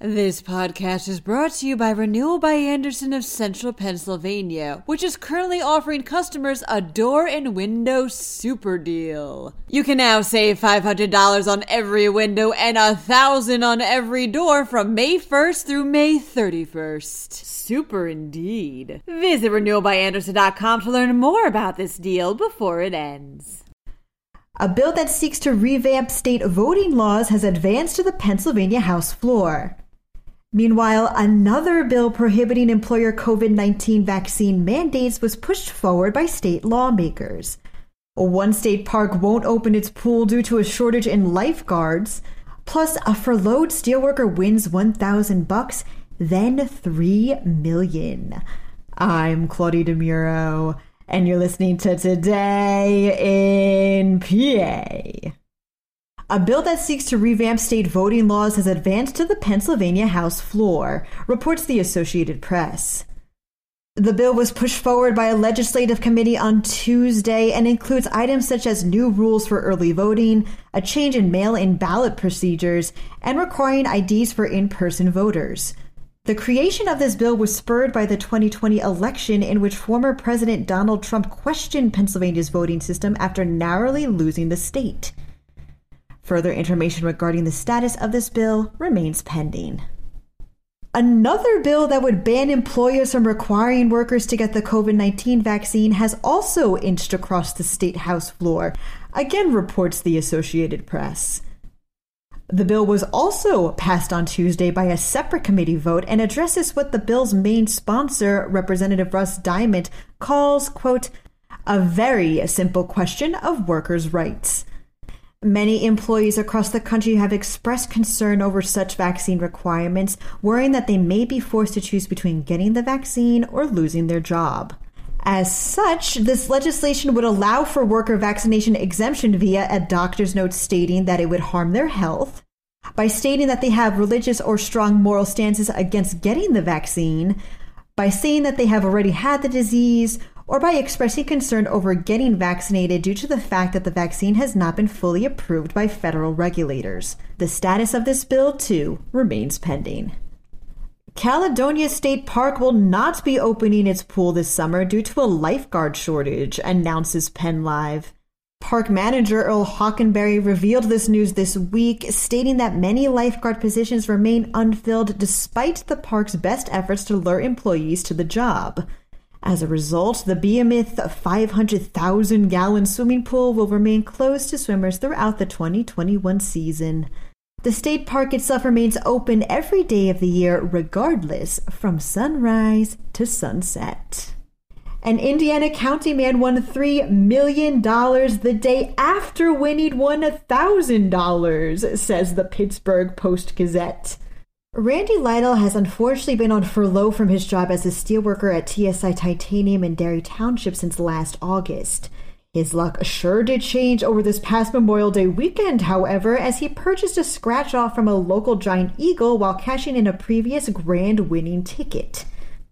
This podcast is brought to you by Renewal by Andersen of Central Pennsylvania, which is currently offering customers a door and window super deal. You can now save $500 on every window and 1,000 on every door from May 1st through May 31st. Super indeed. Visit renewalbyandersen.com to learn more about this deal before it ends. A bill that seeks to revamp state voting laws has advanced to the Pennsylvania House floor. Meanwhile, another bill prohibiting employer COVID 19 vaccine mandates was pushed forward by state lawmakers. One state park won't open its pool due to a shortage in lifeguards. Plus, a furloughed steelworker wins 1,000 bucks, then 3 million. I'm Claudia DeMuro, and you're listening to Today in PA. A bill that seeks to revamp state voting laws has advanced to the Pennsylvania House floor, reports the Associated Press. The bill was pushed forward by a legislative committee on Tuesday and includes items such as new rules for early voting, a change in mail in ballot procedures, and requiring IDs for in person voters. The creation of this bill was spurred by the 2020 election, in which former President Donald Trump questioned Pennsylvania's voting system after narrowly losing the state. Further information regarding the status of this bill remains pending. Another bill that would ban employers from requiring workers to get the COVID 19 vaccine has also inched across the state house floor, again, reports the Associated Press. The bill was also passed on Tuesday by a separate committee vote and addresses what the bill's main sponsor, Representative Russ Diamond, calls, quote, a very simple question of workers' rights. Many employees across the country have expressed concern over such vaccine requirements, worrying that they may be forced to choose between getting the vaccine or losing their job. As such, this legislation would allow for worker vaccination exemption via a doctor's note stating that it would harm their health, by stating that they have religious or strong moral stances against getting the vaccine, by saying that they have already had the disease, or by expressing concern over getting vaccinated due to the fact that the vaccine has not been fully approved by federal regulators. The status of this bill, too, remains pending. Caledonia State Park will not be opening its pool this summer due to a lifeguard shortage, announces Penn Live. Park manager Earl Hockenberry revealed this news this week, stating that many lifeguard positions remain unfilled despite the park's best efforts to lure employees to the job. As a result, the Behemoth 500,000 gallon swimming pool will remain closed to swimmers throughout the 2021 season. The state park itself remains open every day of the year, regardless, from sunrise to sunset. An Indiana County man won $3 million the day after winning $1,000, says the Pittsburgh Post Gazette. Randy Lytle has unfortunately been on furlough from his job as a steelworker at TSI Titanium in Derry Township since last August. His luck sure did change over this past Memorial Day weekend, however, as he purchased a scratch off from a local Giant Eagle while cashing in a previous grand winning ticket.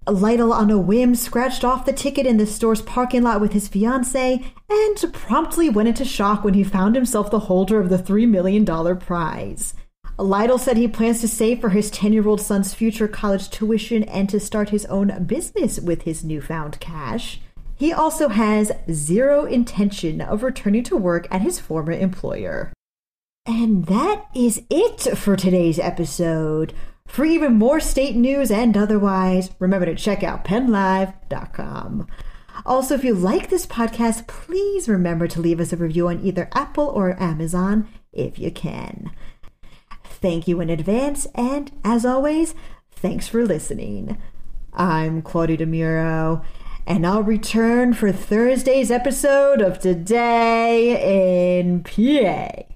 Lytle, on a whim, scratched off the ticket in the store's parking lot with his fiancee and promptly went into shock when he found himself the holder of the $3 million prize. Lytle said he plans to save for his 10 year old son's future college tuition and to start his own business with his newfound cash. He also has zero intention of returning to work at his former employer. And that is it for today's episode. For even more state news and otherwise, remember to check out pennlive.com. Also, if you like this podcast, please remember to leave us a review on either Apple or Amazon if you can. Thank you in advance, and as always, thanks for listening. I'm Claudia DeMuro, and I'll return for Thursday's episode of Today in PA.